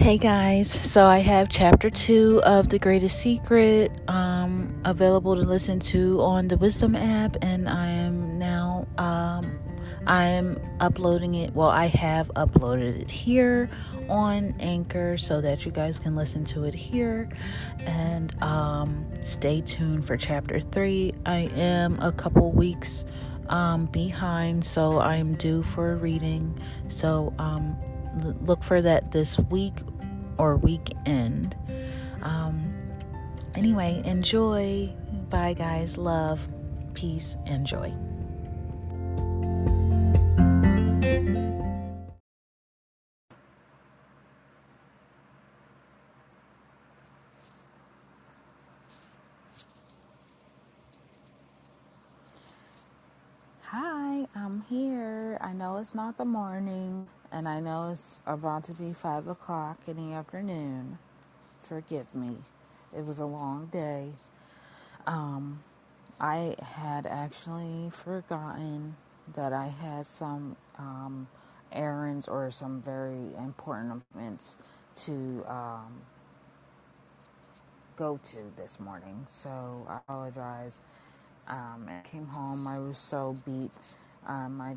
Hey guys, so I have chapter two of The Greatest Secret um, available to listen to on the Wisdom app, and I am now um, I am uploading it. Well, I have uploaded it here on Anchor so that you guys can listen to it here, and um, stay tuned for chapter three. I am a couple weeks um, behind, so I'm due for a reading. So um, look for that this week or weekend. Um, anyway, enjoy. Bye, guys. Love, peace, and joy. Hi, I'm here. I know it's not the morning, and I know it's about to be five o'clock in the afternoon. Forgive me. It was a long day. Um, I had actually forgotten that I had some um, errands or some very important events to um, go to this morning. So I apologize. Um, I came home. I was so beat. Um, I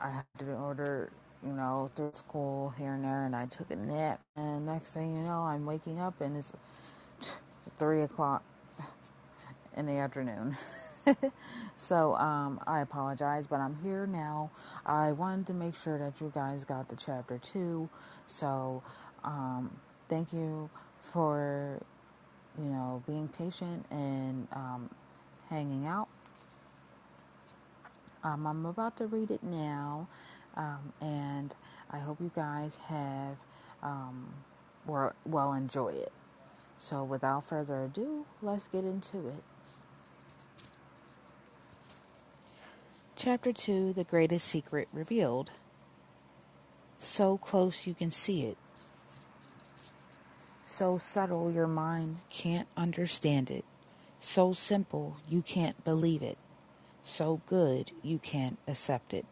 I had to order, you know, through school here and there, and I took a nap. And next thing you know, I'm waking up and it's three o'clock in the afternoon. so um, I apologize, but I'm here now. I wanted to make sure that you guys got the chapter two. So um, thank you for you know being patient and um, hanging out. Um, I'm about to read it now, um, and I hope you guys have um, or well enjoy it. So, without further ado, let's get into it. Chapter 2 The Greatest Secret Revealed. So close you can see it. So subtle your mind can't understand it. So simple you can't believe it. So good you can't accept it.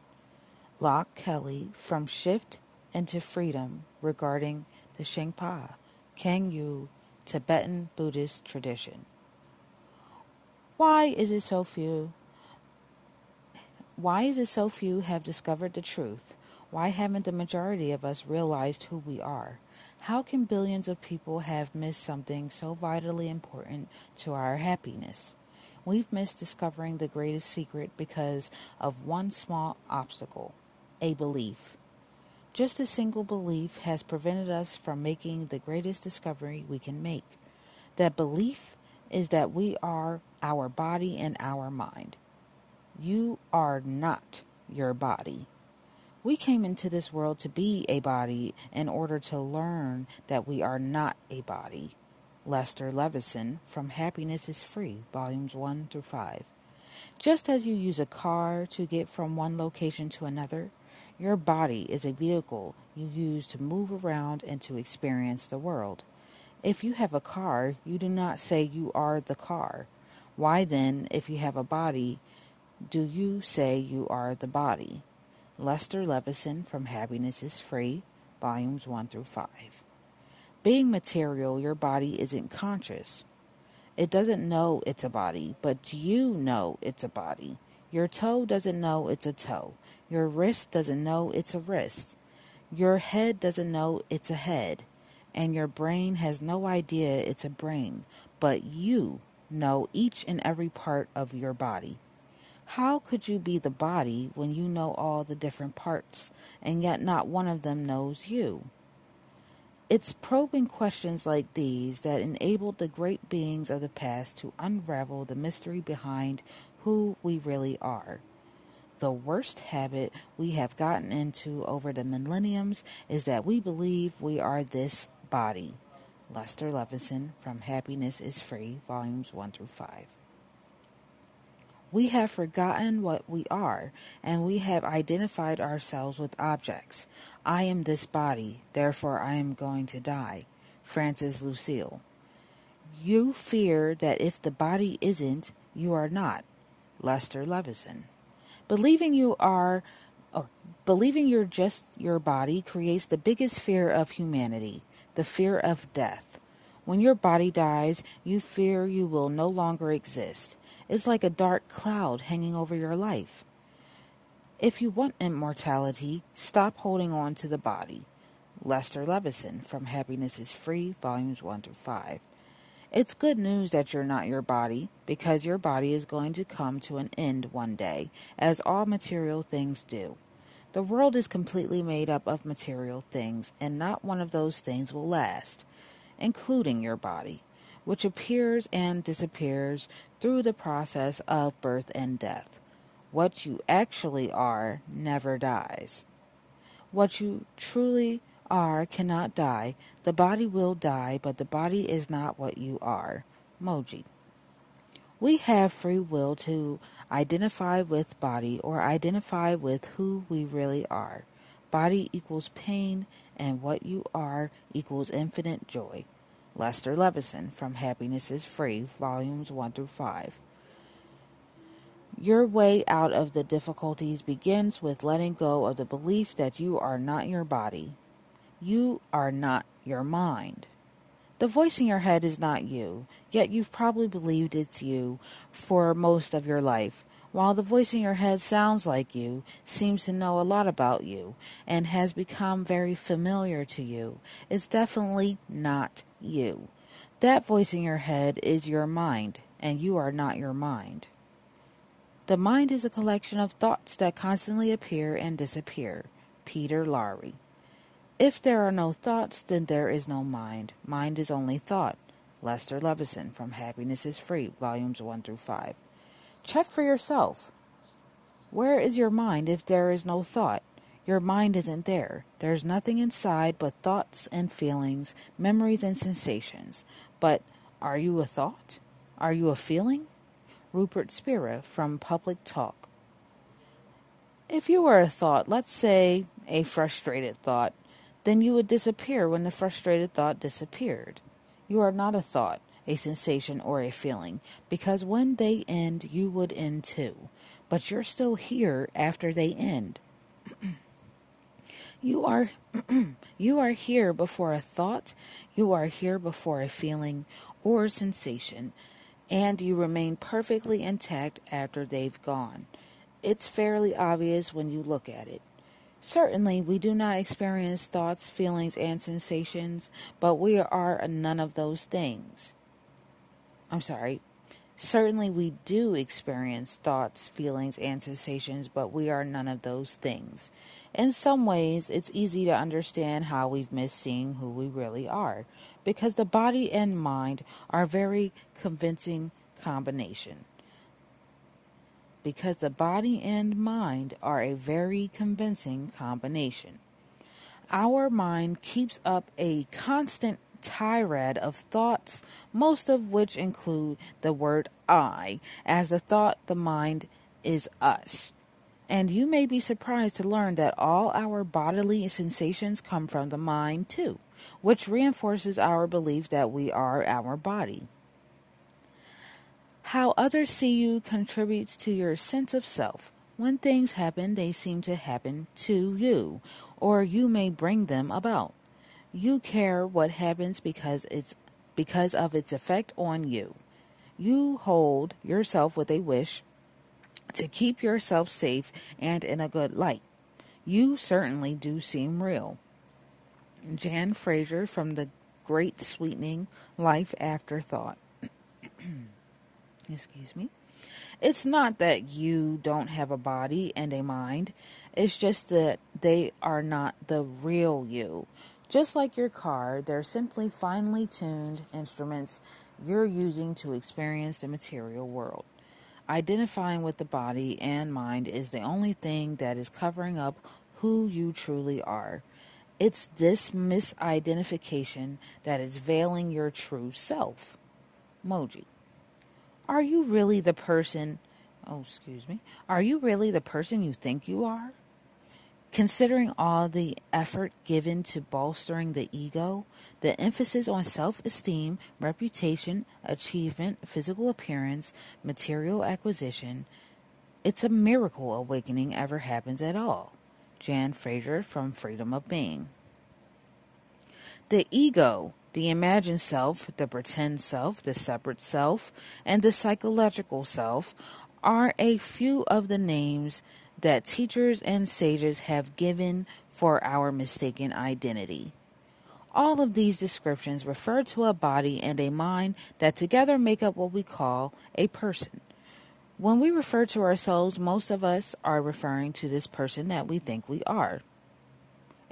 Loch Kelly from Shift into Freedom regarding the Shangpa, Kagyu, Tibetan Buddhist tradition. Why is it so few? Why is it so few have discovered the truth? Why haven't the majority of us realized who we are? How can billions of people have missed something so vitally important to our happiness? We've missed discovering the greatest secret because of one small obstacle a belief. Just a single belief has prevented us from making the greatest discovery we can make. That belief is that we are our body and our mind. You are not your body. We came into this world to be a body in order to learn that we are not a body. Lester Levenson from Happiness is Free, volumes 1 through 5. Just as you use a car to get from one location to another, your body is a vehicle you use to move around and to experience the world. If you have a car, you do not say you are the car. Why then, if you have a body, do you say you are the body? Lester Levenson from Happiness is Free, volumes 1 through 5. Being material, your body isn't conscious. It doesn't know it's a body, but you know it's a body. Your toe doesn't know it's a toe. Your wrist doesn't know it's a wrist. Your head doesn't know it's a head. And your brain has no idea it's a brain. But you know each and every part of your body. How could you be the body when you know all the different parts, and yet not one of them knows you? It's probing questions like these that enabled the great beings of the past to unravel the mystery behind who we really are. The worst habit we have gotten into over the millenniums is that we believe we are this body. Lester Levenson from Happiness is Free, volumes 1 through 5. We have forgotten what we are, and we have identified ourselves with objects. I am this body, therefore I am going to die. Francis Lucille. You fear that if the body isn't, you are not. Lester Levenson. Believing you are, oh, believing you're just your body creates the biggest fear of humanity. the fear of death. When your body dies, you fear you will no longer exist. It's like a dark cloud hanging over your life. If you want immortality, stop holding on to the body. Lester Levenson from Happiness is Free, Volumes 1 through 5. It's good news that you're not your body, because your body is going to come to an end one day, as all material things do. The world is completely made up of material things, and not one of those things will last, including your body, which appears and disappears through the process of birth and death. What you actually are never dies. What you truly are cannot die. The body will die, but the body is not what you are. Mooji. We have free will to identify with body or identify with who we really are. Body equals pain, and what you are equals infinite joy. Lester Levenson from Happiness is Free, Volumes 1 through 5. Your way out of the difficulties begins with letting go of the belief that you are not your body. You are not your mind. The voice in your head is not you, yet you've probably believed it's you for most of your life. While the voice in your head sounds like you, seems to know a lot about you, and has become very familiar to you, it's definitely not you. That voice in your head is your mind, and you are not your mind. The mind is a collection of thoughts that constantly appear and disappear. Peter Lowry. If there are no thoughts, then there is no mind. Mind is only thought. Lester Levenson from Happiness is Free, Volumes 1 through 5. Check for yourself. Where is your mind if there is no thought? Your mind isn't there. There's nothing inside but thoughts and feelings, memories and sensations. But are you a thought? Are you a feeling? Rupert Spira from Public Talk. If you were a thought, let's say a frustrated thought, then you would disappear when the frustrated thought disappeared. You are not a thought, a sensation, or a feeling, because when they end, you would end too. But you're still here after they end. you are you are here before a thought, you are here before a feeling or sensation, and you remain perfectly intact after they've gone. It's fairly obvious when you look at it. Certainly, we do not experience thoughts, feelings, and sensations, but we are none of those things. I'm sorry. Certainly, we do experience thoughts, feelings, and sensations, but we are none of those things. In some ways, it's easy to understand how we've missed seeing who we really are, because the body and mind are a very convincing combination because the body and mind are a very convincing combination. Our mind keeps up a constant tirade of thoughts, most of which include the word I, as the thought the mind is us. And you may be surprised to learn that all our bodily sensations come from the mind too, which reinforces our belief that we are our body. How others see you contributes to your sense of self. When things happen, they seem to happen to you, or you may bring them about. You care what happens because it's because of its effect on you. You hold yourself with a wish to keep yourself safe and in a good light. You certainly do seem real. Jan Frazier from the Great Sweetening Life Afterthought. Excuse me. It's not that you don't have a body and a mind. It's just that they are not the real you. Just like your car, they're simply finely tuned instruments you're using to experience the material world. Identifying with the body and mind is the only thing that is covering up who you truly are. It's this misidentification that is veiling your true self. Mooji. Are you really the person? Oh, excuse me. Are you really the person you think you are? Considering all the effort given to bolstering the ego, the emphasis on self esteem, reputation, achievement, physical appearance, material acquisition, it's a miracle awakening ever happens at all. Jan Frazier from Freedom of Being. The ego, the imagined self, the pretend self, the separate self, and the psychological self are a few of the names that teachers and sages have given for our mistaken identity. All of these descriptions refer to a body and a mind that together make up what we call a person. When we refer to ourselves, most of us are referring to this person that we think we are.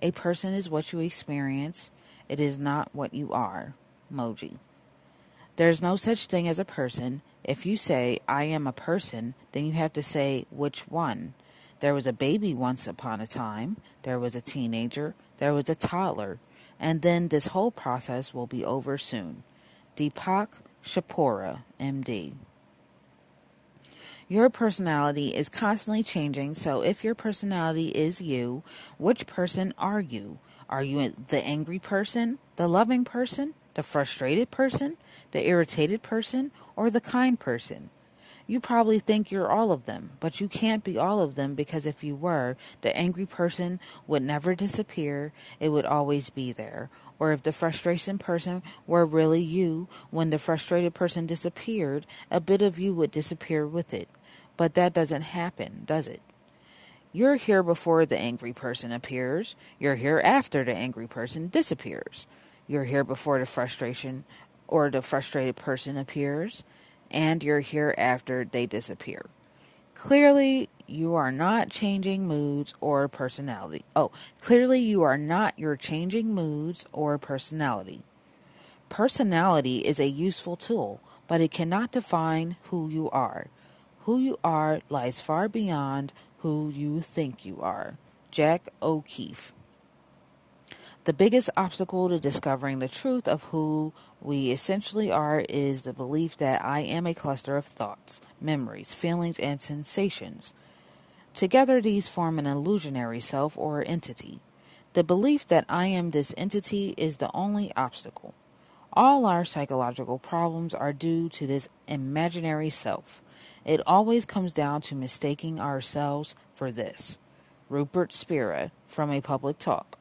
A person is what you experience, it is not what you are. Mooji. There's no such thing as a person. If you say, I am a person, then you have to say, which one? There was a baby once upon a time, there was a teenager, there was a toddler, and then this whole process will be over soon. Deepak Chopra, MD. Your personality is constantly changing, so if your personality is you, which person are you? Are you the angry person, the loving person, the frustrated person, the irritated person, or the kind person? You probably think you're all of them, but you can't be all of them because if you were, the angry person would never disappear, it would always be there. Or if the frustration person were really you, when the frustrated person disappeared, a bit of you would disappear with it. But that doesn't happen, does it? You're here before the angry person appears. You're here after the angry person disappears. You're here before the frustration or the frustrated person appears and you're here after they disappear. Clearly, you are not changing moods or personality. Oh, clearly, you are not your changing moods or personality. Personality is a useful tool, but it cannot define who you are. Who you are lies far beyond who you think you are. Jac O'Keeffe. The biggest obstacle to discovering the truth of who we essentially are is the belief that I am a cluster of thoughts, memories, feelings, and sensations. Together, these form an illusionary self or entity. The belief that I am this entity is the only obstacle. All our psychological problems are due to this imaginary self. It always comes down to mistaking ourselves for this. Rupert Spira from A Public Talk.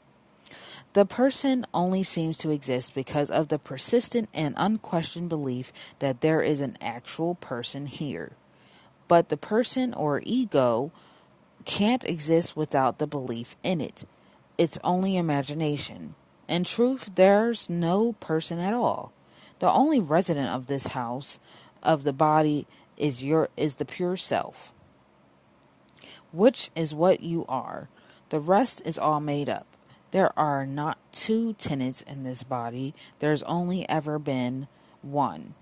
The person only seems to exist because of the persistent and unquestioned belief that there is an actual person here. But the person or ego can't exist without the belief in it. It's only imagination. In truth, there's no person at all. The only resident of this house of the body is your is the pure self, which is what you are. The rest is all made up. There are not two tenants in this body, there's only ever been one.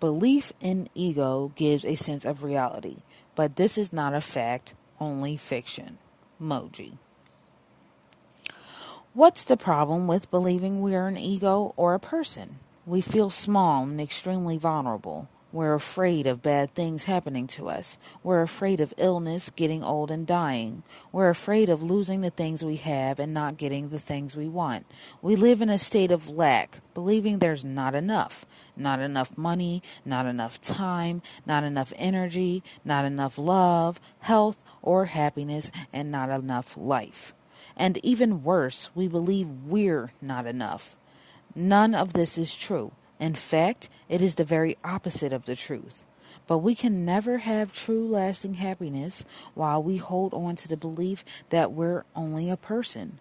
Belief in ego gives a sense of reality, but this is not a fact, only fiction. Mooji. What's the problem with believing we are an ego or a person? We feel small and extremely vulnerable. We're afraid of bad things happening to us. We're afraid of illness, getting old, and dying. We're afraid of losing the things we have and not getting the things we want. We live in a state of lack, believing there's not enough. Not enough money, not enough time, not enough energy, not enough love, health, or happiness, and not enough life. And even worse, we believe we're not enough. None of this is true. In fact, it is the very opposite of the truth. But we can never have true lasting happiness while we hold on to the belief that we're only a person.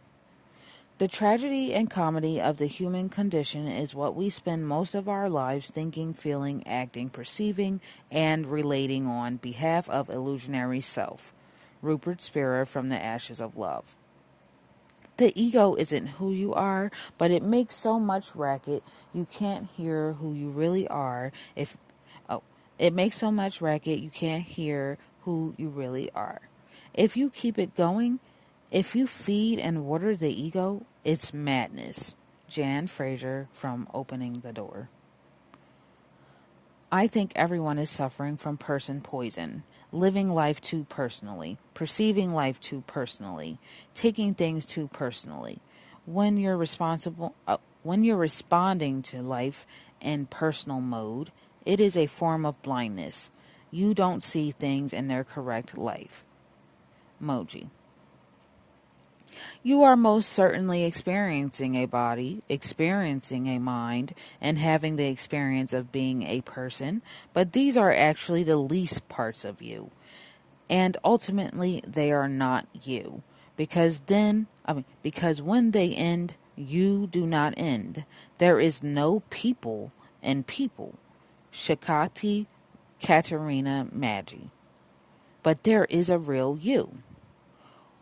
The tragedy and comedy of the human condition is what we spend most of our lives thinking, feeling, acting, perceiving, and relating on behalf of illusionary self. Rupert Spira from The Ashes of Love. The ego isn't who you are, but it makes so much racket you can't hear who you really are. If oh, it makes so much racket you can't hear who you really are. If you keep it going, if you feed and water the ego, it's madness. Jan Frazier from Opening the Door. I think everyone is suffering from person poison living life too personally, perceiving life too personally, taking things too personally. When you're responsible, uh, when you're responding to life in personal mode, it is a form of blindness. You don't see things in their correct life. Mooji. You are most certainly experiencing a body, experiencing a mind, and having the experience of being a person, but these are actually the least parts of you. And ultimately, they are not you. Because then, I mean, because when they end, you do not end. There is no people in people. Shakati Caterina Maggi. But there is a real you.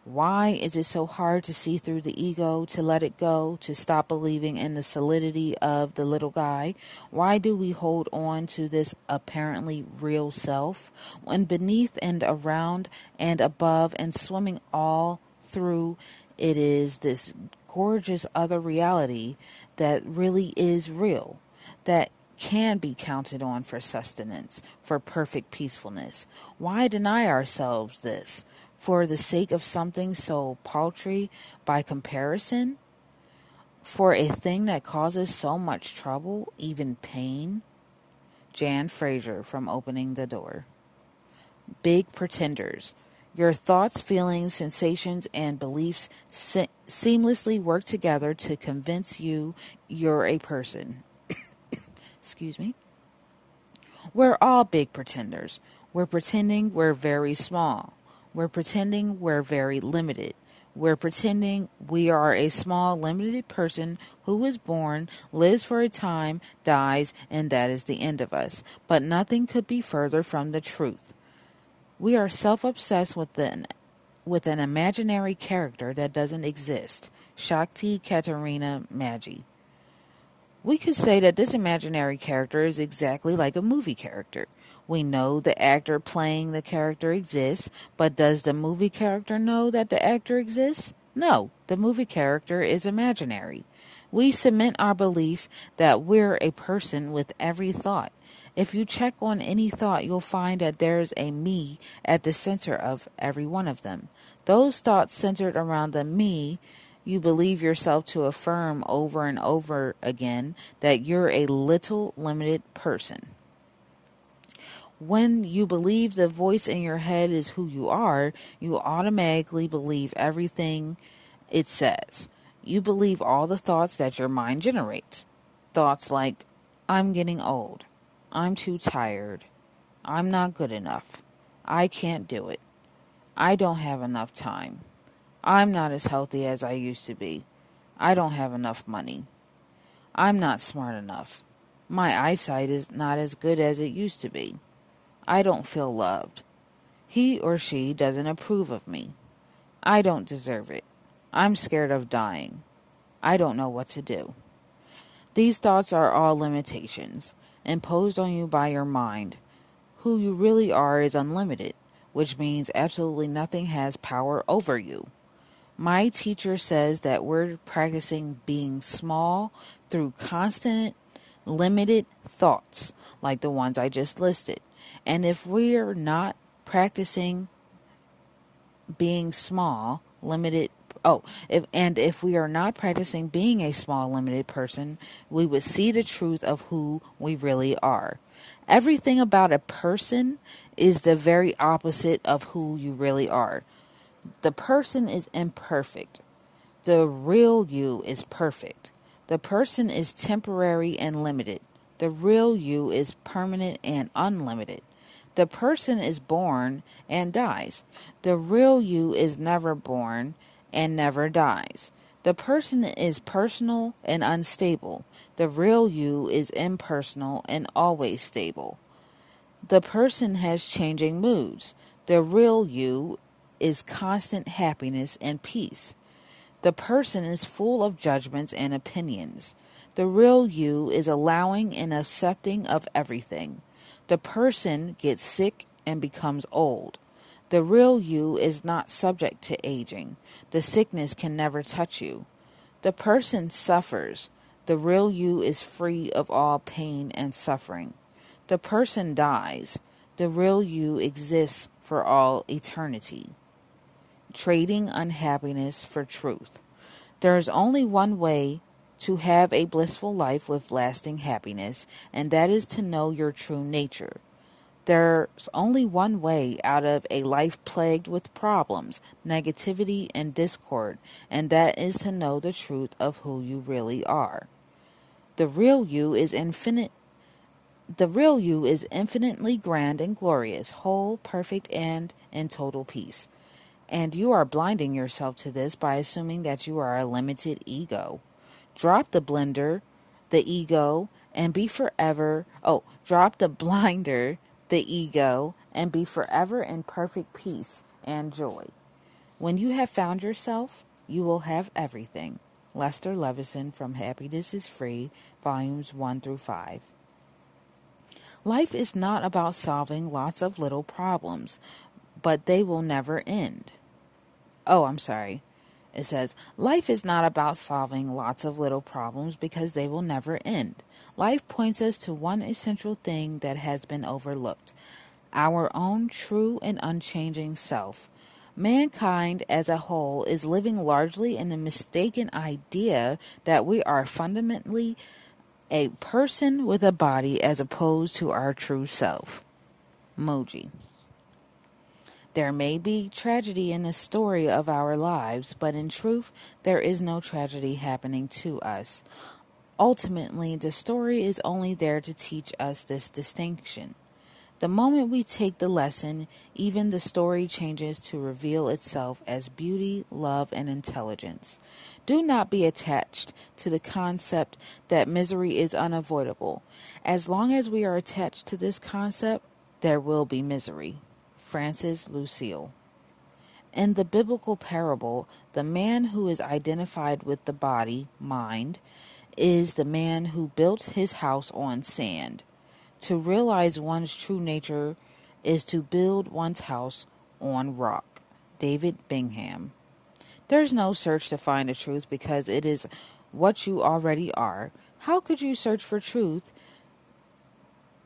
Why is it so hard to see through the ego, to let it go, to stop believing in the solidity of the little guy? Why do we hold on to this apparently real self when beneath and around and above and swimming all through it is this gorgeous other reality that really is real, that can be counted on for sustenance, for perfect peacefulness? Why deny ourselves this? For the sake of something so paltry by comparison? For a thing that causes so much trouble, even pain? Jan Frazier from Opening the Door. Big Pretenders. Your thoughts, feelings, sensations, and beliefs se- seamlessly work together to convince you you're a person. Excuse me. We're all big pretenders. We're pretending we're very small. We're pretending we're very limited. We're pretending we are a small, limited person who is born, lives for a time, dies, and that is the end of us. But nothing could be further from the truth. We are self obsessed with an, with an imaginary character that doesn't exist. Shakti Caterina Maggi. We could say that this imaginary character is exactly like a movie character. We know the actor playing the character exists, but does the movie character know that the actor exists? No, the movie character is imaginary. We cement our belief that we're a person with every thought. If you check on any thought, you'll find that there's a me at the center of every one of them. Those thoughts centered around the me, you believe yourself to affirm over and over again that you're a little limited person when you believe the voice in your head is who you are, you automatically believe everything it says. You believe all the thoughts that your mind generates. Thoughts like, I'm getting old. I'm too tired. I'm not good enough. I can't do it. I don't have enough time. I'm not as healthy as I used to be. I don't have enough money. I'm not smart enough. My eyesight is not as good as it used to be. I don't feel loved. He or she doesn't approve of me. I don't deserve it. I'm scared of dying. I don't know what to do. These thoughts are all limitations imposed on you by your mind. Who you really are is unlimited, which means absolutely nothing has power over you. My teacher says that we're practicing being small through constant, limited thoughts like the ones I just listed. And if we're not practicing being small, limited, oh, if, and if we are not practicing being a small, limited person, we would see the truth of who we really are. Everything about a person is the very opposite of who you really are. The person is imperfect. The real you is perfect. The person is temporary and limited. The real you is permanent and unlimited. The person is born and dies. The real you is never born and never dies. The person is personal and unstable. The real you is impersonal and always stable. The person has changing moods. The real you is constant happiness and peace. The person is full of judgments and opinions. The real you is allowing and accepting of everything. The person gets sick and becomes old. The real you is not subject to aging. The sickness can never touch you. The person suffers. The real you is free of all pain and suffering. The person dies. The real you exists for all eternity. Trading unhappiness for truth. There is only one way to have a blissful life with lasting happiness, and that is to know your true nature. There's only one way out of a life plagued with problems, negativity, and discord, and that is to know the truth of who you really are. The real you is infinite the real you is infinitely grand and glorious, whole, perfect, and in total peace. And you are blinding yourself to this by assuming that you are a limited ego. Drop the blender, the ego, and be forever. Oh, drop the blinder, the ego, and be forever in perfect peace and joy. When you have found yourself, you will have everything. Lester Levenson from Happiness is Free, Volumes 1 through 5. Life is not about solving lots of little problems, but they will never end. Oh, I'm sorry. It says, Life is not about solving lots of little problems because they will never end. Life points us to one essential thing that has been overlooked our own true and unchanging self. Mankind as a whole is living largely in the mistaken idea that we are fundamentally a person with a body as opposed to our true self. Mooji. There may be tragedy in the story of our lives, but in truth, there is no tragedy happening to us. Ultimately, the story is only there to teach us this distinction. The moment we take the lesson, even the story changes to reveal itself as beauty, love, and intelligence. Do not be attached to the concept that misery is unavoidable. As long as we are attached to this concept, there will be misery. Francis Lucille. In the biblical parable, the man who is identified with the body, mind, is the man who built his house on sand. To realize one's true nature is to build one's house on rock. David Bingham. There's no search to find the truth because it is what you already are. How could you search for truth?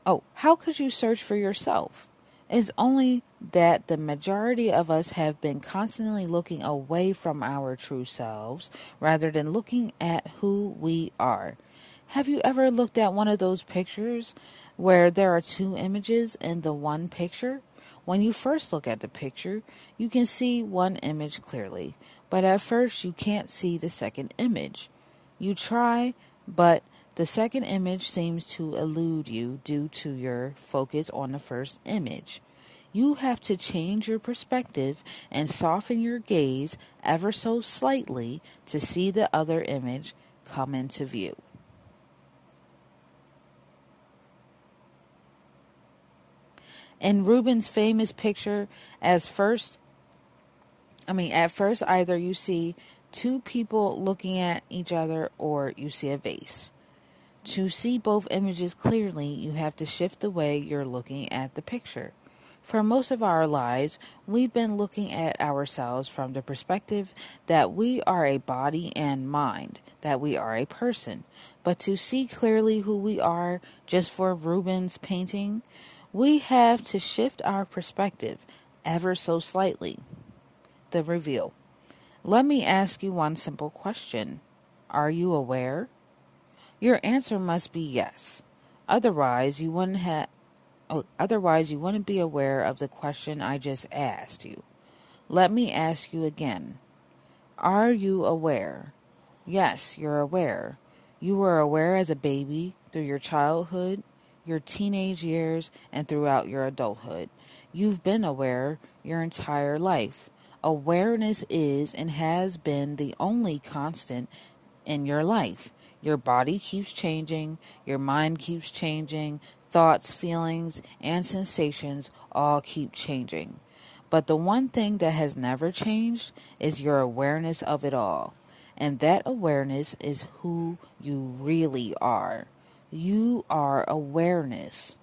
Oh, how could you search for yourself? It's only that the majority of us have been constantly looking away from our true selves rather than looking at who we are. Have you ever looked at one of those pictures where there are two images in the one picture? When you first look at the picture, you can see one image clearly, but at first you can't see the second image. You try, but the second image seems to elude you due to your focus on the first image. You have to change your perspective and soften your gaze ever so slightly to see the other image come into view. In Rubin's famous picture, as first I mean, at first, either you see two people looking at each other or you see a vase. To see both images clearly, you have to shift the way you're looking at the picture. For most of our lives, we've been looking at ourselves from the perspective that we are a body and mind, that we are a person. But to see clearly who we are, just for Rubin's painting, we have to shift our perspective ever so slightly the reveal. Let me ask you one simple question Are you aware? Your answer must be yes. Otherwise, you wouldn't have. Oh, otherwise, you wouldn't be aware of the question I just asked you. Let me ask you again. Are you aware? Yes, you're aware. You were aware as a baby through your childhood, your teenage years, and throughout your adulthood. You've been aware your entire life. Awareness is and has been the only constant in your life. Your body keeps changing, your mind keeps changing, thoughts, feelings, and sensations all keep changing. But the one thing that has never changed is your awareness of it all. And that awareness is who you really are. You are awareness.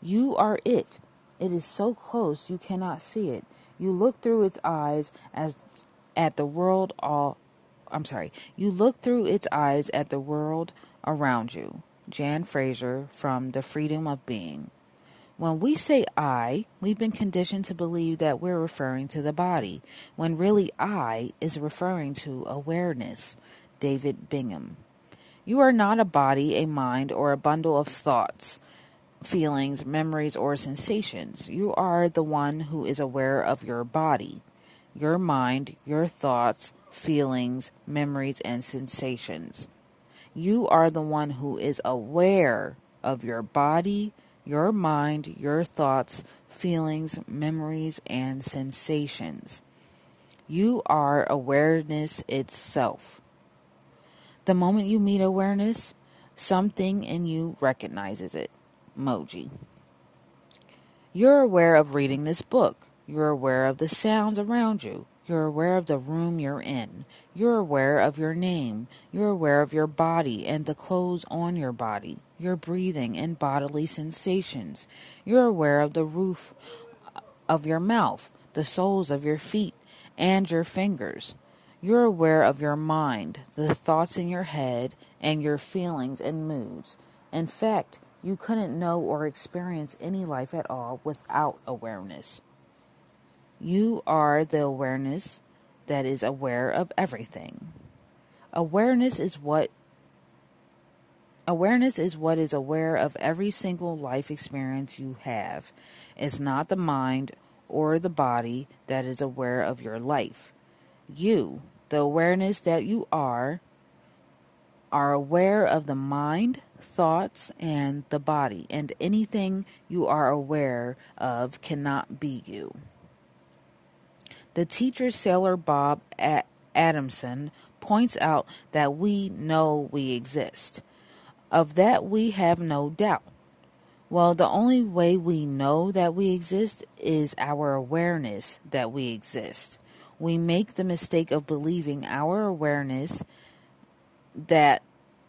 You are it. It is so close you cannot see it. You look through its eyes as at the world all I'm sorry. You look through its eyes at the world around you. Jan Frazier from The Freedom of Being. When we say I, we've been conditioned to believe that we're referring to the body, when really I is referring to awareness. David Bingham. You are not a body, a mind, or a bundle of thoughts. feelings, memories, or sensations. You are the one who is aware of your body, your mind, your thoughts, feelings, memories, and sensations. You are the one who is aware of your body, your mind, your thoughts, feelings, memories, and sensations. You are awareness itself. The moment you meet awareness, something in you recognizes it. Mooji. You're aware of reading this book. You're aware of the sounds around you. You're aware of the room you're in. You're aware of your name. You're aware of your body and the clothes on your body, your breathing and bodily sensations. You're aware of the roof uh, of your mouth, the soles of your feet, and your fingers. You're aware of your mind, the thoughts in your head, and your feelings and moods. In fact, you couldn't know or experience any life at all without awareness. You are the awareness that is aware of everything. Awareness is what Awareness is what is aware of every single life experience you have. It's not the mind or the body that is aware of your life. You, the awareness that you are, are aware of the mind, thoughts, and the body, and anything you are aware of cannot be you. The teacher sailor Bob Adamson points out that we know we exist. Of that we have no doubt. Well, the only way we know that we exist is our awareness that we exist. We make the mistake of believing our awareness that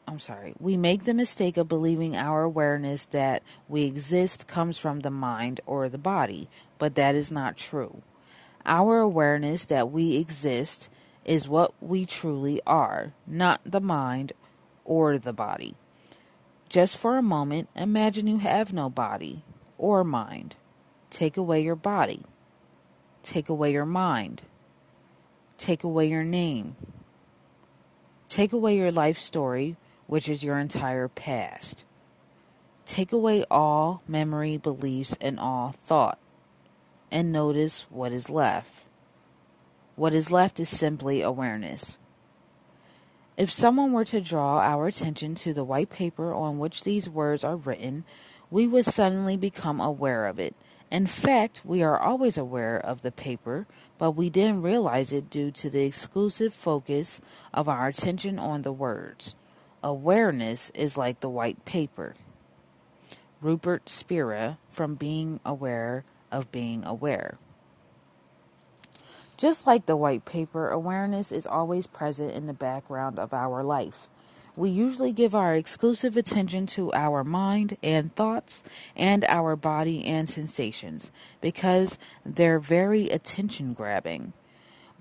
I'm sorry, we make the mistake of believing our awareness that we exist comes from the mind or the body, but that is not true. Our awareness that we exist is what we truly are, not the mind or the body. Just for a moment, imagine you have no body or mind. Take away your body. Take away your mind. Take away your name. Take away your life story, which is your entire past. Take away all memory, beliefs, and all thought and notice what is left. What is left is simply awareness. If someone were to draw our attention to the white paper on which these words are written, we would suddenly become aware of it. In fact, we are always aware of the paper, but we didn't realize it due to the exclusive focus of our attention on the words. Awareness is like the white paper. Rupert Spira, from Being Aware of being aware. Just like the white paper, awareness is always present in the background of our life. We usually give our exclusive attention to our mind and thoughts and our body and sensations because they're very attention grabbing.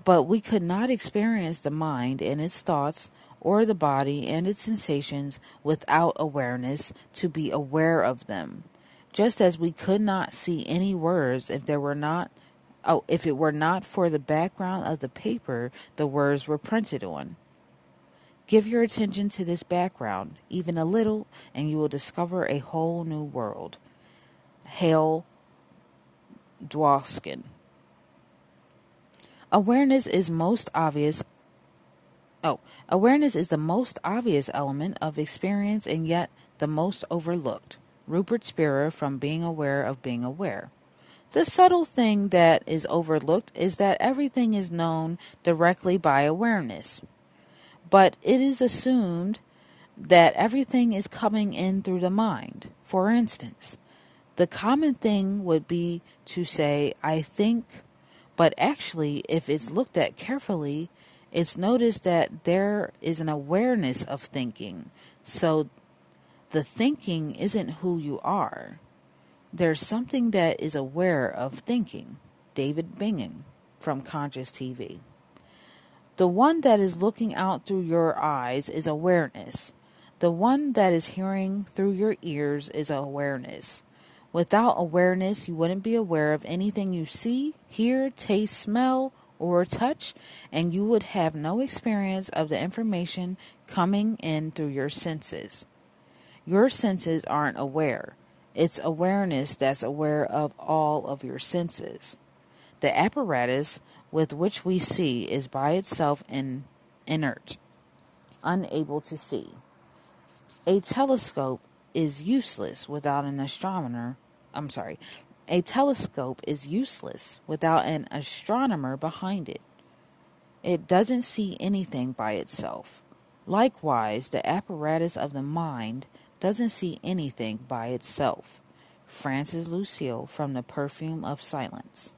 But we could not experience the mind and its thoughts or the body and its sensations without awareness to be aware of them just as we could not see any words if there were not oh if it were not for the background of the paper the words were printed on. Give your attention to this background even a little and you will discover a whole new world. Hale Dwoskin awareness is most obvious oh awareness is the most obvious element of experience and yet the most overlooked Rupert Spira from being aware of being aware. The subtle thing that is overlooked is that everything is known directly by awareness. But it is assumed that everything is coming in through the mind. For instance, the common thing would be to say, I think, but actually, if it's looked at carefully, it's noticed that there is an awareness of thinking. So the thinking isn't who you are. There's something that is aware of thinking. David Bingham from Conscious TV. The one that is looking out through your eyes is awareness. The one that is hearing through your ears is awareness. Without awareness, you wouldn't be aware of anything you see, hear, taste, smell, or touch, and you would have no experience of the information coming in through your senses. Your senses aren't aware. It's awareness that's aware of all of your senses. The apparatus with which we see is by itself in, inert, unable to see. A telescope is useless without an astronomer. I'm sorry. A telescope is useless without an astronomer behind it. It doesn't see anything by itself. Likewise, the apparatus of the mind doesn't see anything by itself. Francis Lucille from The Perfume of Silence.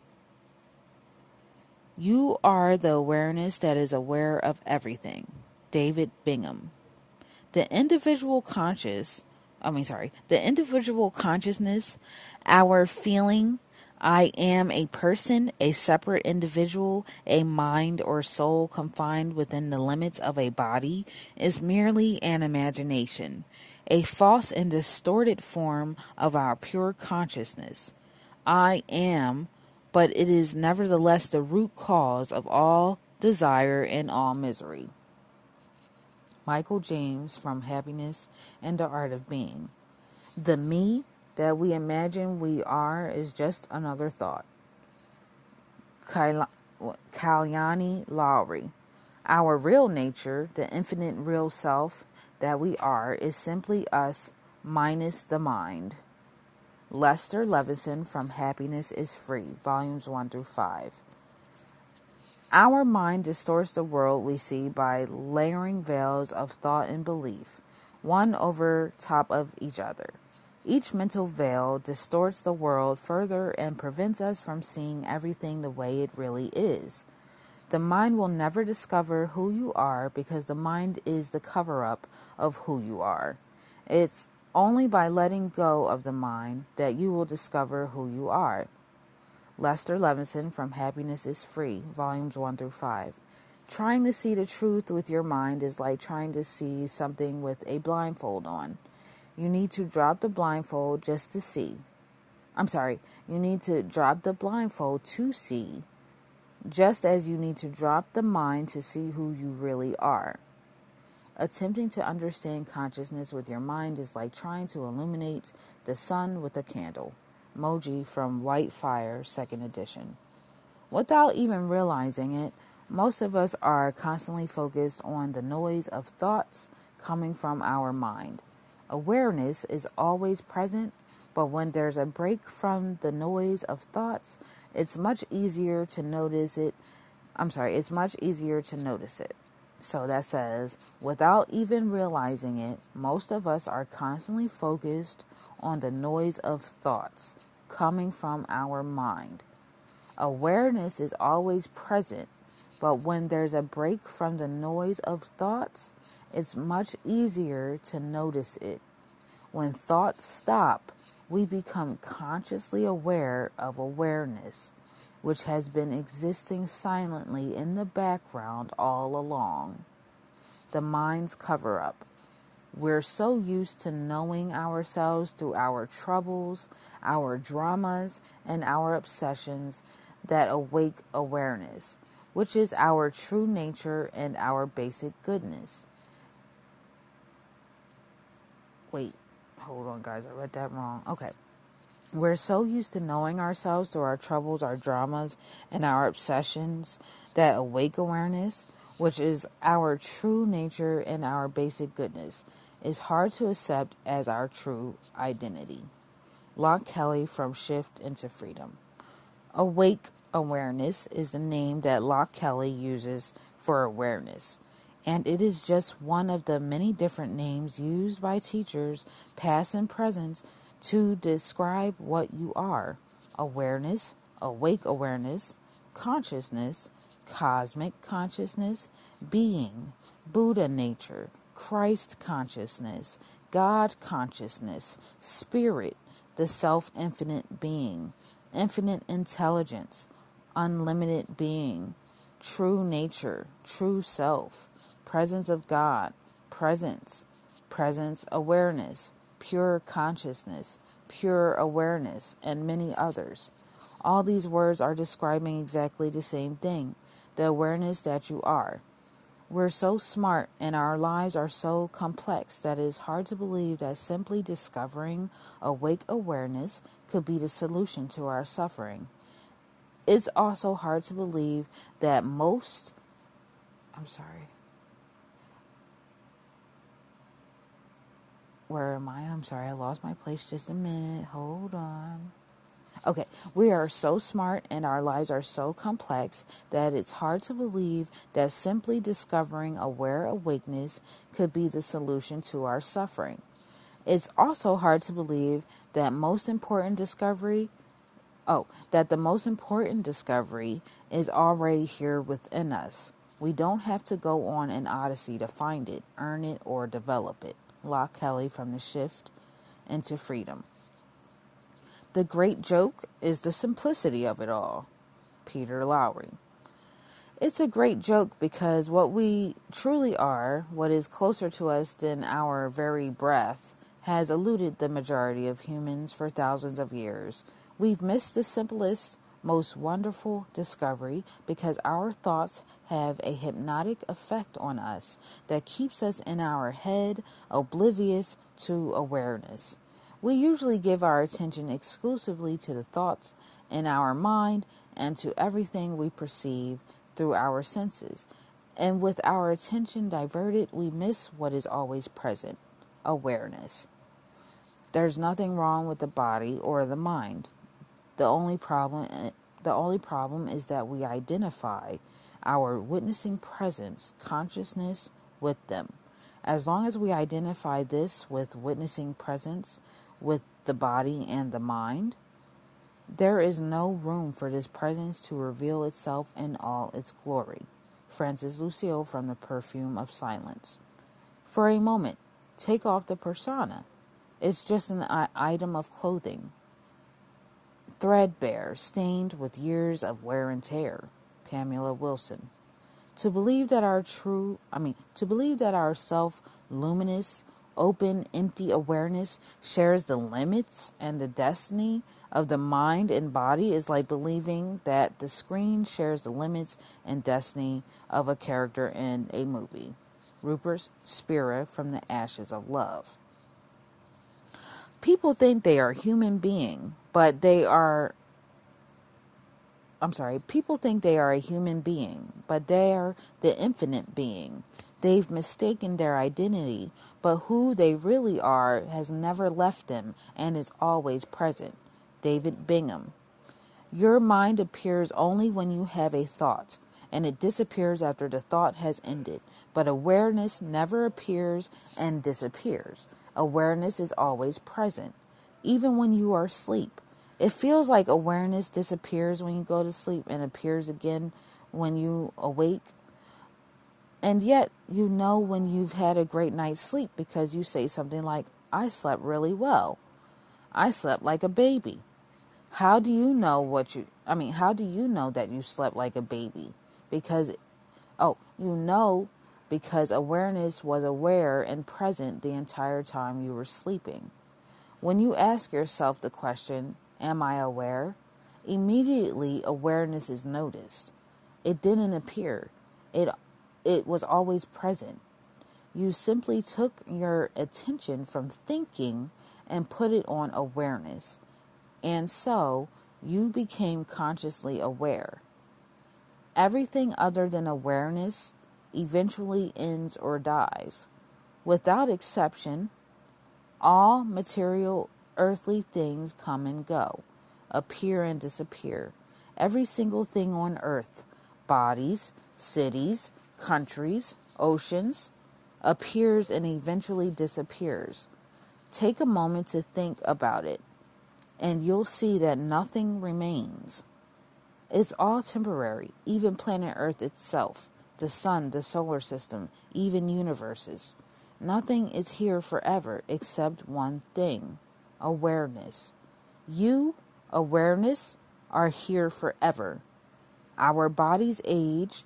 You are the awareness that is aware of everything. David Bingham. The individual conscious, I mean, sorry, the individual consciousness, our feeling, I am a person, a separate individual, a mind or soul confined within the limits of a body, is merely an imagination, a false and distorted form of our pure consciousness. I am but it is nevertheless the root cause of all desire and all misery. Michael James from Happiness and the Art of Being. The me that we imagine we are is just another thought. Kalyani Lawry. Our real nature, the infinite real self that we are, is simply us minus the mind. Lester Levenson from Happiness is Free, Volumes 1 through 5. Our mind distorts the world we see by layering veils of thought and belief, one over top of each other. Each mental veil distorts the world further and prevents us from seeing everything the way it really is. The mind will never discover who you are because the mind is the cover up of who you are. It's only by letting go of the mind that you will discover who you are. Lester Levenson from Happiness is Free, Volumes 1 through 5. Trying to see the truth with your mind is like trying to see something with a blindfold on. You need to drop the blindfold just to see. I'm sorry, you need to drop the blindfold to see, just as you need to drop the mind to see who you really are. Attempting to understand consciousness with your mind is like trying to illuminate the sun with a candle. Mooji from White Fire, second edition. Without even realizing it, most of us are constantly focused on the noise of thoughts coming from our mind. Awareness is always present, but when there's a break from the noise of thoughts, it's much easier to notice it. I'm sorry, it's much easier to notice it. So that says, without even realizing it, most of us are constantly focused on the noise of thoughts coming from our mind. Awareness is always present, but when there's a break from the noise of thoughts, it's much easier to notice it. When thoughts stop, we become consciously aware of awareness which has been existing silently in the background all along. The mind's cover up. We're so used to knowing ourselves through our troubles, our dramas, and our obsessions that awake awareness, which is our true nature and our basic goodness. Wait, hold on, guys, I read that wrong. Okay. We're so used to knowing ourselves through our troubles, our dramas, and our obsessions that awake awareness, which is our true nature and our basic goodness, is hard to accept as our true identity. Loch Kelly from Shift into Freedom. Awake awareness is the name that Loch Kelly uses for awareness, and it is just one of the many different names used by teachers, past and present, to describe what you are. Awareness, awake awareness, consciousness, cosmic consciousness, being, Buddha nature, Christ consciousness, God consciousness, spirit, the self infinite being, infinite intelligence, unlimited being, true nature, true self, presence of God, presence, presence awareness, pure consciousness, pure awareness, and many others. All these words are describing exactly the same thing the awareness that you are. We're so smart and our lives are so complex that it is hard to believe that simply discovering awake awareness could be the solution to our suffering. It's also hard to believe that most, I'm sorry, where am I? I'm sorry, I lost my place just a minute. Hold on. Okay, we are so smart and our lives are so complex that it's hard to believe that simply discovering aware awakeness could be the solution to our suffering. It's also hard to believe that most important discovery oh, that the most important discovery is already here within us. We don't have to go on an odyssey to find it, earn it, or develop it. Loch Kelly from The Shift into Freedom. The great joke is the simplicity of it all. Peter Lowry. It's a great joke because what we truly are, what is closer to us than our very breath, has eluded the majority of humans for thousands of years. We've missed the simplest, most wonderful discovery because our thoughts have a hypnotic effect on us that keeps us in our head, oblivious to awareness. We usually give our attention exclusively to the thoughts in our mind and to everything we perceive through our senses. And with our attention diverted, we miss what is always present awareness. There's nothing wrong with the body or the mind. The only problem eh, the only problem is that we identify our witnessing presence, consciousness with them. As long as we identify this with witnessing presence, with the body and the mind, there is no room for this presence to reveal itself in all its glory. Francis Lucille from The Perfume of Silence. For a moment, take off the persona. It's just an item of clothing, threadbare, stained with years of wear and tear. Pamela Wilson. To believe that our true, I mean, to believe that our self luminous, open, empty awareness shares the limits and the destiny of the mind and body is like believing that the screen shares the limits and destiny of a character in a movie. Rupert Spira from The Ashes of Love. People think they are human being, but they are I'm sorry, people think they are a human being, but they are the infinite being. They've mistaken their identity but who they really are has never left them and is always present. David Bingham. Your mind appears only when you have a thought, and it disappears after the thought has ended. But awareness never appears and disappears. Awareness is always present, even when you are asleep. It feels like awareness disappears when you go to sleep and appears again when you awake. And yet, you know when you've had a great night's sleep because you say something like, I slept really well. I slept like a baby. How do you know what you, I mean, how do you know that you slept like a baby? Because, oh, you know because awareness was aware and present the entire time you were sleeping. When you ask yourself the question, Am I aware? Immediately, awareness is noticed. It didn't appear. It it was always present. You simply took your attention from thinking and put it on awareness. And so you became consciously aware. Everything other than awareness eventually ends or dies. Without exception, all material earthly things come and go, appear and disappear. Every single thing on earth, bodies, cities, countries, oceans, appears and eventually disappears. Take a moment to think about it, and you'll see that nothing remains. It's all temporary, even planet Earth itself, the sun, the solar system, even universes. Nothing is here forever except one thing awareness. You, awareness, are here forever. Our bodies age,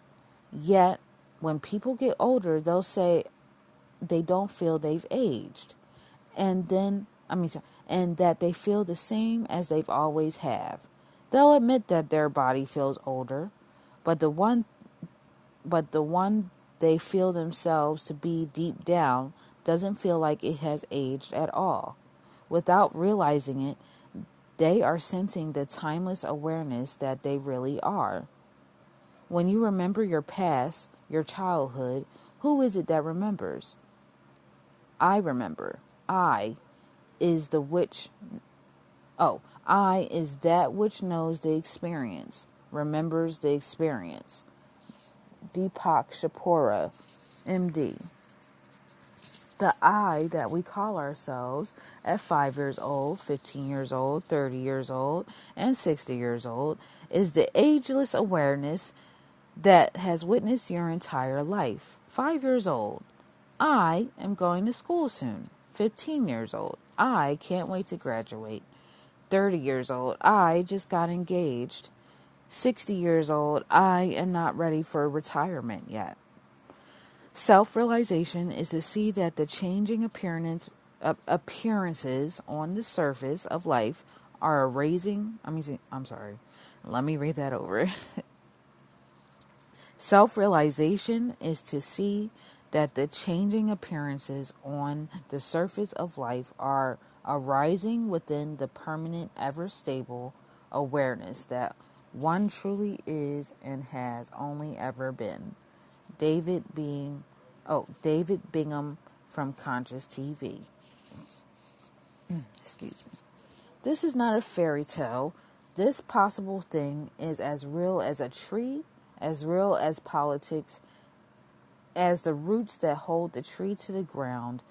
yet when people get older, they'll say they don't feel they've aged. And then, I mean, and that they feel the same as they've always have. They'll admit that their body feels older, but the one but the one they feel themselves to be deep down doesn't feel like it has aged at all. Without realizing it, they are sensing the timeless awareness that they really are. When you remember your past, your childhood, who is it that remembers? I remember. I is the which. Oh, I is that which knows the experience, remembers the experience. Deepak Chopra, MD. The I that we call ourselves at 5 years old, 15 years old, 30 years old, and 60 years old is the ageless awareness that has witnessed your entire life. 5 years old. I am going to school soon. 15 years old. I can't wait to graduate. 30 years old. I just got engaged. 60 years old. I am not ready for retirement yet. Self realization is to see that the changing appearance, uh, appearances on the surface of life are raising. I mean, I'm sorry. Let me read that over. Self realization is to see that the changing appearances on the surface of life are arising within the permanent, ever stable awareness that one truly is and has only ever been. David being oh David Bingham from Conscious TV. Excuse me. This is not a fairy tale. This possible thing is as real as a tree, as real as politics, as the roots that hold the tree to the ground,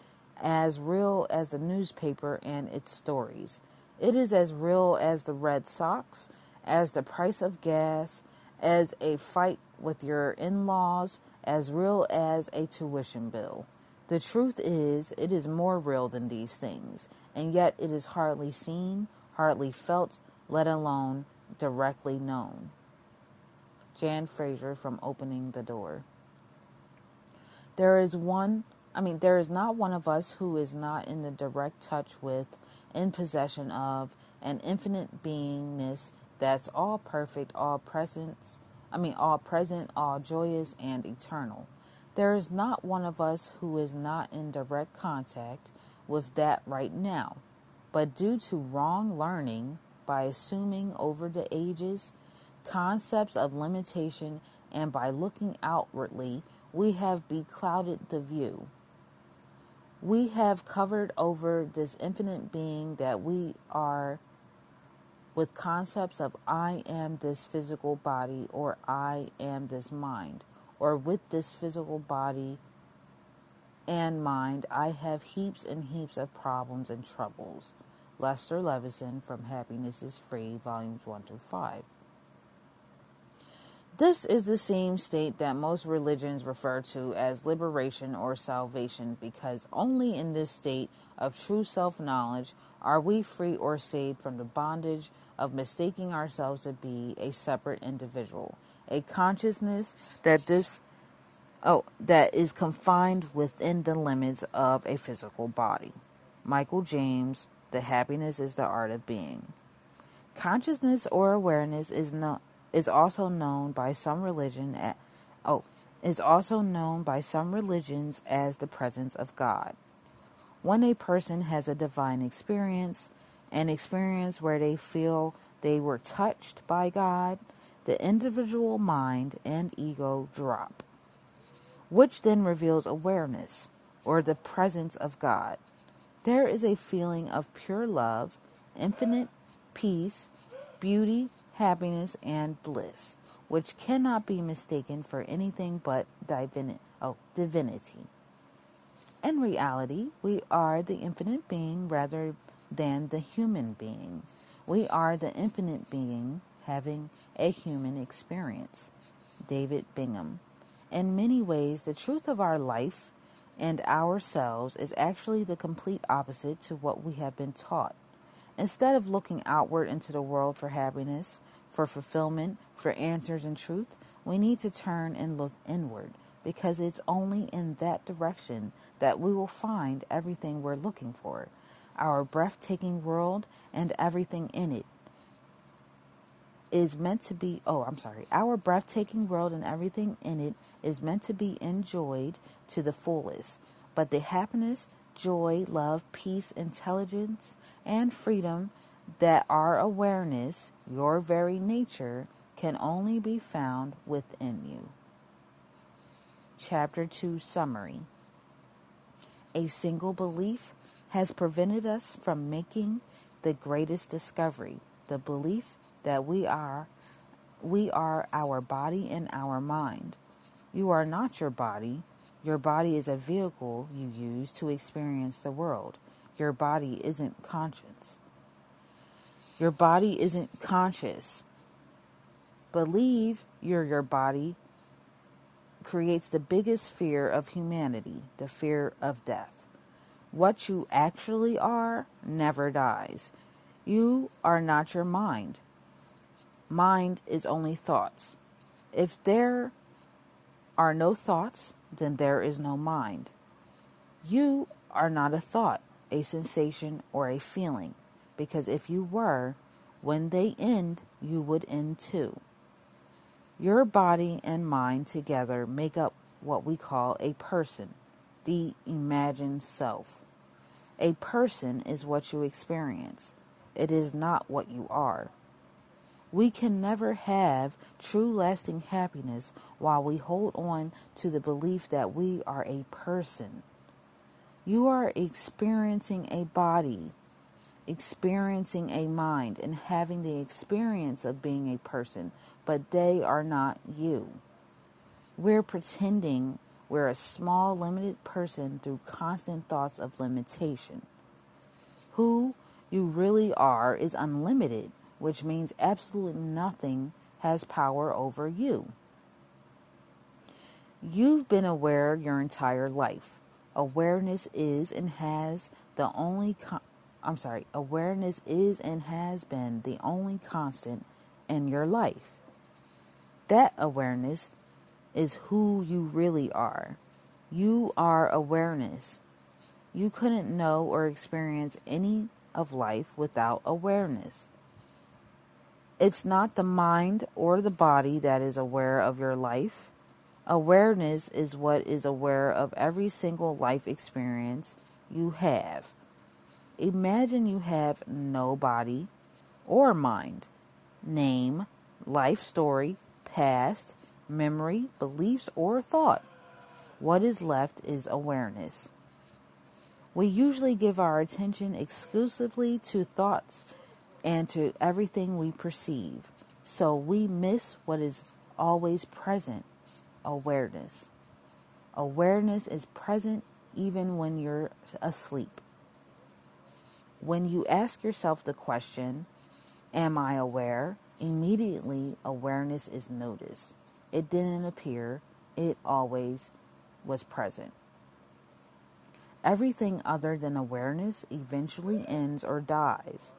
as real as a newspaper and its stories. It is as real as the Red Sox, as the price of gas, as a fight with your in laws, as real as a tuition bill. The truth is, it is more real than these things, and yet it is hardly seen, hardly felt, let alone directly known. Jan Frazier from Opening the Door. There is one I mean, there is not one of us who is not in the direct touch with, in possession of, an infinite beingness that's all perfect, all presence, I mean, all present, all joyous, and eternal. There is not one of us who is not in direct contact with that right now. But due to wrong learning, by assuming over the ages concepts of limitation and by looking outwardly, we have beclouded the view we have covered over this infinite being that we are with concepts of I am this physical body or I am this mind, or with this physical body and mind, I have heaps and heaps of problems and troubles. Lester Levenson from Happiness is Free, Volumes 1 through 5. This is the same state that most religions refer to as liberation or salvation because only in this state of true self knowledge are we free or saved from the bondage of mistaking ourselves to be a separate individual, a consciousness that this oh that is confined within the limits of a physical body. Michael James, The Happiness is the Art of Being. Consciousness or awareness is not is also known by some religion at, oh is also known by some religions as the presence of God. When a person has a divine experience, an experience where they feel they were touched by God, the individual mind and ego drop, which then reveals awareness or the presence of God. There is a feeling of pure love, infinite peace, beauty, happiness, and bliss, which cannot be mistaken for anything but divini- oh, divinity. In reality, we are the infinite being rather than the human being. We are the infinite being having a human experience. David Bingham. In many ways, the truth of our life and ourselves is actually the complete opposite to what we have been taught. Instead of looking outward into the world for happiness, for fulfillment, for answers and truth, we need to turn and look inward because it's only in that direction that we will find everything we're looking for our breathtaking world and everything in it. is meant to be, oh, I'm sorry, our breathtaking world and everything in it is meant to be enjoyed to the fullest. But the happiness, joy, love, peace, intelligence, and freedom that our awareness, your very nature, can only be found within you. Chapter 2 Summary A single belief has prevented us from making the greatest discovery the belief that we are we are our body and our mind. You are not your body. Your body is a vehicle you use to experience the world. Your body isn't conscious. Your body isn't conscious. Believe you're your body creates the biggest fear of humanity, the fear of death. What you actually are never dies. You are not your mind mind is only thoughts. If there are no thoughts, then there is no mind. You are not a thought, a sensation, or a feeling, because if you were, when they end, you would end too. Your body and mind together make up what we call a person, the imagined self. A person is what you experience, it is not what you are. We can never have true lasting happiness while we hold on to the belief that we are a person. You are experiencing a body, experiencing a mind, and having the experience of being a person, but they are not you. We're pretending we're a small, limited person through constant thoughts of limitation. Who you really are is unlimited which means absolutely nothing has power over you. You've been aware your entire life. Awareness is and has the only con- I'm sorry, awareness is and has been the only constant in your life. That awareness is who you really are. You are awareness. You couldn't know or experience any of life without awareness. It's not the mind or the body that is aware of your life. Awareness is what is aware of every single life experience you have. Imagine you have no body or mind, name, life story, past, memory, beliefs, or thought. What is left is awareness. We usually give our attention exclusively to thoughts and to everything we perceive. So we miss what is always present awareness. Awareness is present even when you're asleep. When you ask yourself the question, Am I aware? immediately awareness is noticed. It didn't appear, it always was present. Everything other than awareness eventually ends or dies.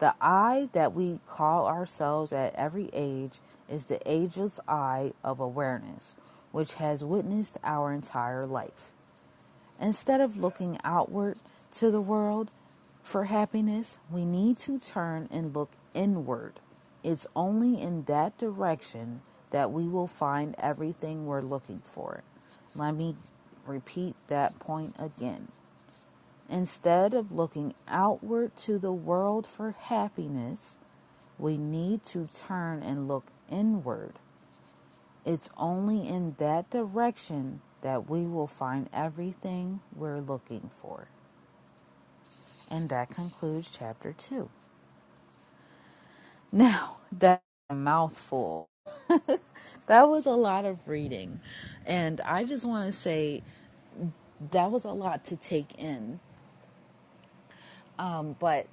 The I that we call ourselves at every age is the ageless I of awareness, which has witnessed our entire life. Instead of looking outward to the world for happiness, we need to turn and look inward. It's only in that direction that we will find everything we're looking for. Let me repeat that point again. Instead of looking outward to the world for happiness, we need to turn and look inward. It's only in that direction that we will find everything we're looking for. And that concludes chapter 2. Now, that's a mouthful. that was a lot of reading. And I just want to say that was a lot to take in. Um, but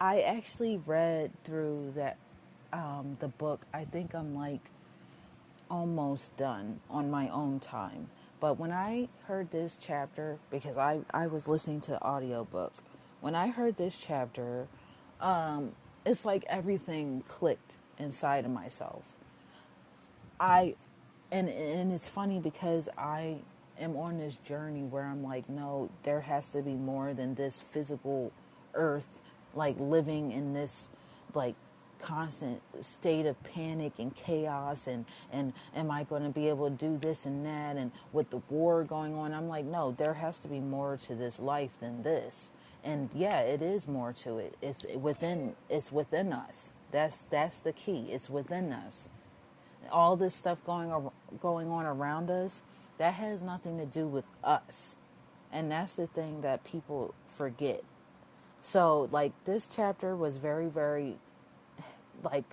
I actually read through that um, the book. I think I'm like almost done on my own time. But when I heard this chapter, because I, I was listening to the audiobook, when I heard this chapter, um, it's like everything clicked inside of myself. I and and it's funny because I am on this journey where I'm like, no, there has to be more than this physical earth, like living in this like constant state of panic and chaos and and am I going to be able to do this and that? And with the war going on I'm like no there has to be more to this life than this. And yeah it is more to it. It's within it's within us that's that's the key it's within us all this stuff going going on around us that has nothing to do with us and that's the thing that people forget so like this chapter was very very like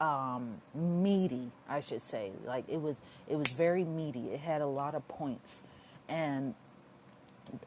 um, meaty, I should say. Like it was it was very meaty. It had a lot of points. And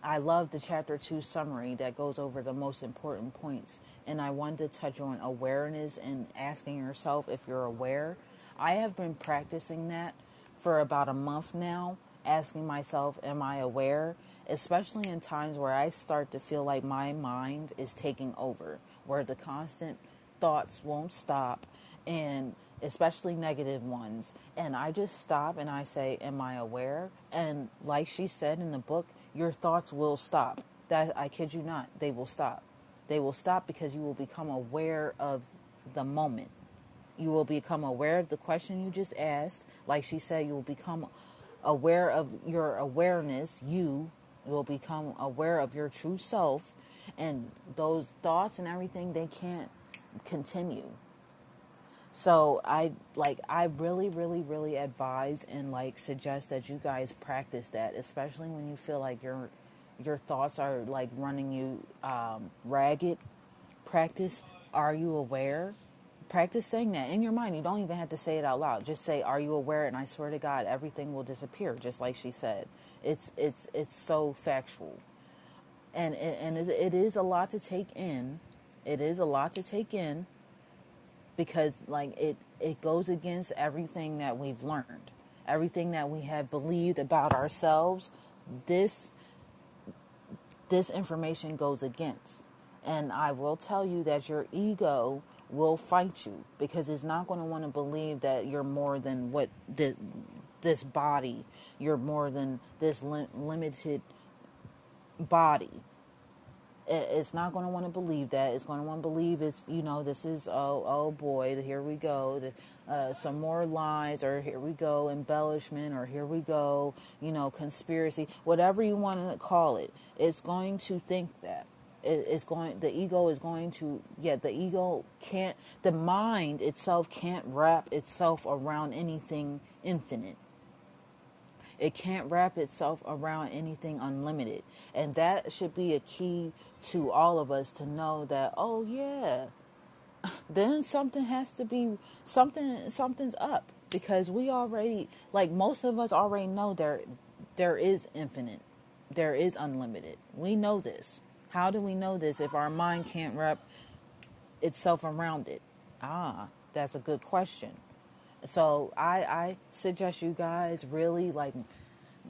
I love the chapter 2 summary that goes over the most important points. And I wanted to touch on awareness and asking yourself if you're aware. I have been practicing that for about a month now, asking myself, am I aware? Especially in times where I start to feel like my mind is taking over, where the constant thoughts won't stop and especially negative ones and i just stop and i say am i aware and like she said in the book your thoughts will stop. That i kid you not they will stop. They will stop because you will become aware of the moment. You will become aware of the question you just asked. Like she said you will become aware of your awareness. You will become aware of your true self. And those thoughts and everything they can't continue. So I like I really really really advise and like suggest that you guys practice that, especially when you feel like your your thoughts are like running you um, ragged. Practice. Are you aware? Practice saying that in your mind. You don't even have to say it out loud. Just say, "Are you aware?" And I swear to God, everything will disappear. Just like she said. It's it's it's so factual, and and it is a lot to take in it is a lot to take in because like it it goes against everything that we've learned. Everything that we have believed about ourselves this this information goes against. And i will tell you that your ego will fight you because it's not going to want to believe that you're more than what the, this body you're more than this li- limited body it's not going to want to believe that. It's going to want to believe it's, you know, this is, oh, oh boy, here we go. The, uh, some more lies, or here we go, embellishment, or here we go, you know, conspiracy, whatever you want to call it. It's going to think that. It, it's going, the ego is going to, yeah, the ego can't, the mind itself can't wrap itself around anything infinite it can't wrap itself around anything unlimited. And that should be a key to all of us to know that, oh, yeah, then something has to be, something, something's up. Because we already, like most of us already know there, there is infinite, there is unlimited. We know this. How do we know this if our mind can't wrap itself around it? Ah, that's a good question. So I, I suggest you guys really like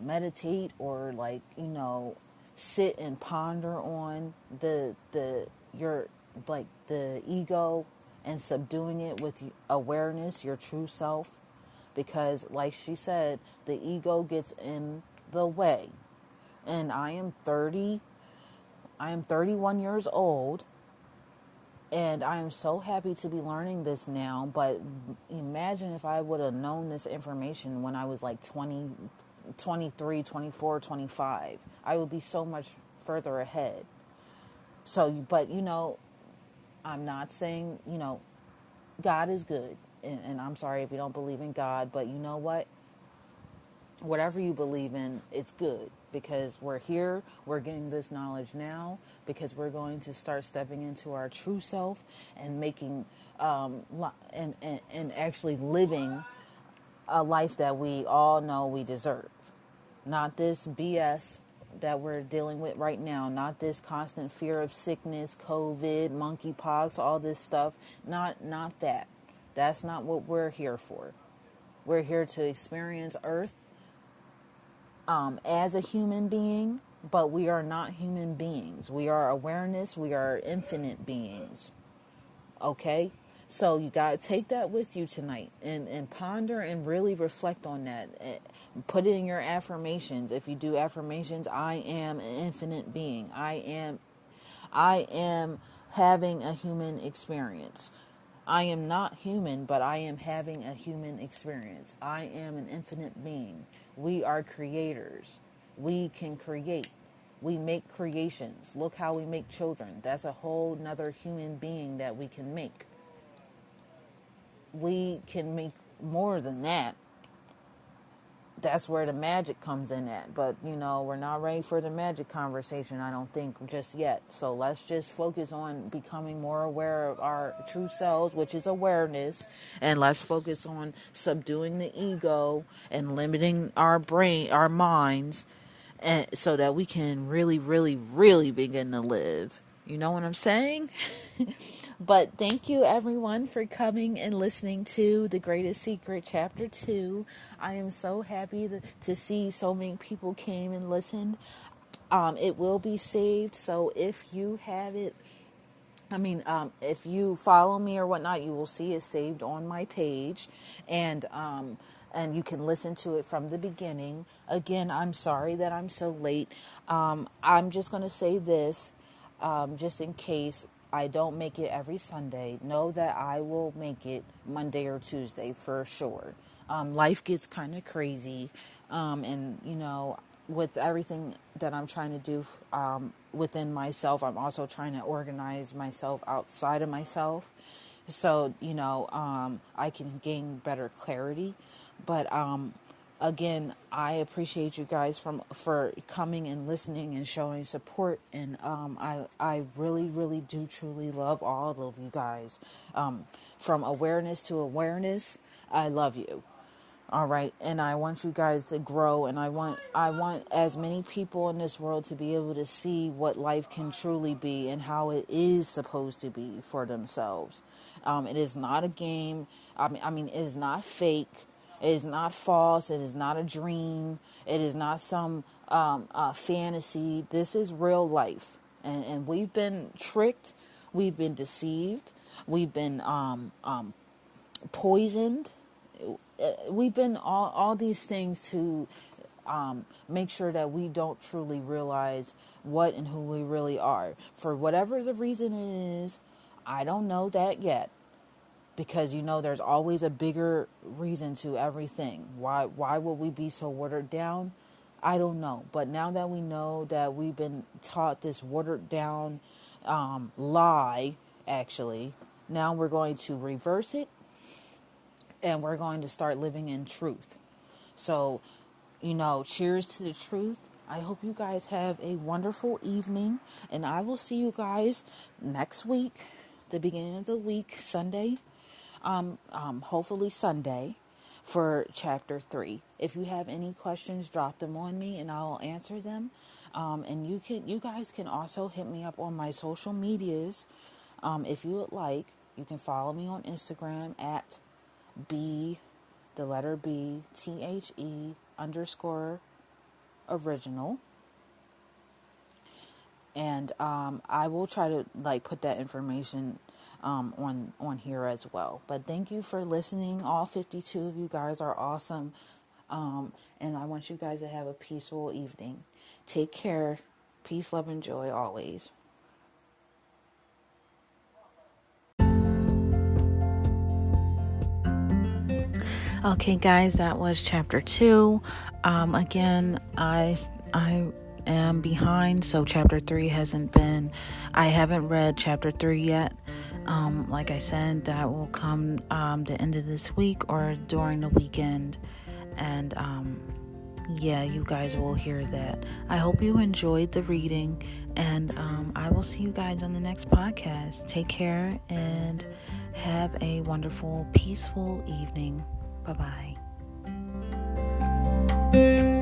meditate or like you know sit and ponder on the the your like the ego and subduing it with awareness, your true self, because like she said, the ego gets in the way. And I am 30 I am 31 years old and I am so happy to be learning this now. But imagine if I would have known this information when I was like 20, 23, 24, 25. I would be so much further ahead. So, but you know, I'm not saying, you know, God is good. And, and I'm sorry if you don't believe in God, but you know what? Whatever you believe in, it's good because we're here, we're getting this knowledge now, because we're going to start stepping into our true self and making um, and, and, and actually living a life that we all know we deserve. Not this BS that we're dealing with right now, not this constant fear of sickness, COVID, monkeypox, all this stuff. Not not that. That's not what we're here for. We're here to experience Earth um, as a human being, but we are not human beings. We are awareness, we are infinite beings. Okay? So you got to take that with you tonight and, and ponder and really reflect on that. Eh, put it in your affirmations. If you do affirmations, I am an infinite being. I am I am having a human experience. I am not human, but I am having a human experience. I am an infinite being. We are creators. We can create. We make creations. Look how we make children. That's a whole nother human being that we can make. We can make more than that that's where the magic comes in at. But, you know, we're not ready for the magic conversation, I don't think, just yet. So let's just focus on becoming more aware of our true selves, which is awareness. And let's focus on subduing the ego and limiting our brain, our minds, and so that we can really, really, really begin to live. You know what I'm saying? But thank you everyone for coming and listening to The Greatest Secret Chapter 2. I am so happy to, see so many people came and listened. Um, it will be saved, so if you have it, I mean, um, if you follow me or whatnot, you will see it saved on my page, and um, and you can listen to it from the beginning. Again, I'm sorry that I'm so late. Um, I'm just going to say this, um, just in case I don't make it every Sunday, know that I will make it Monday or Tuesday for sure. Um, life gets kind of crazy, um, and you know, with everything that I'm trying to do um, within myself, I'm also trying to organize myself outside of myself, so you know, um, I can gain better clarity. But um, again, I appreciate you guys from for coming and listening and showing support. And um, I I really really do truly love all of you guys. Um, from awareness to awareness, I love you. All right, and I want you guys to grow, and I want I want as many people in this world to be able to see what life can truly be and how it is supposed to be for themselves. Um, it is not a game. I mean, I mean, it is not fake it is not false. It is not a dream. It is not some um, uh, fantasy. This is real life. And, and we've been tricked. We've been deceived. We've been um, um, poisoned. We've been all, all these things to um, make sure that we don't truly realize what and who we really are. For whatever the reason is, I don't know that yet because you know there's always a bigger reason to everything. Why why would we be so watered down? I don't know. But now that we know that we've been taught this watered down um, lie, actually, now we're going to reverse it and we're going to start living in truth. So, you know, cheers to the truth. I hope you guys have a wonderful evening, and I will see you guys next week, the beginning of the week, Sunday um, um, hopefully Sunday for chapter three. If you have any questions, drop them on me and I'll answer them. Um, and you can, you guys can also hit me up on my social medias um, if you would like. You can follow me on Instagram at b, the letter b, t h e underscore original and um, I will try to like put that information um, on on here as well. But thank you for listening. All 52 of you guys are awesome, um, and I want you guys to have a peaceful evening. Take care. Peace, love, and joy always. Okay, guys, that was chapter two. Um, again, I I am behind, so chapter three hasn't been. I haven't read chapter three yet. Um, like I said, that will come um, the end of this week or during the weekend. And um, yeah, you guys will hear that. I hope you enjoyed the reading, and um, I will see you guys on the next podcast. Take care and have a wonderful, peaceful evening. Bye bye.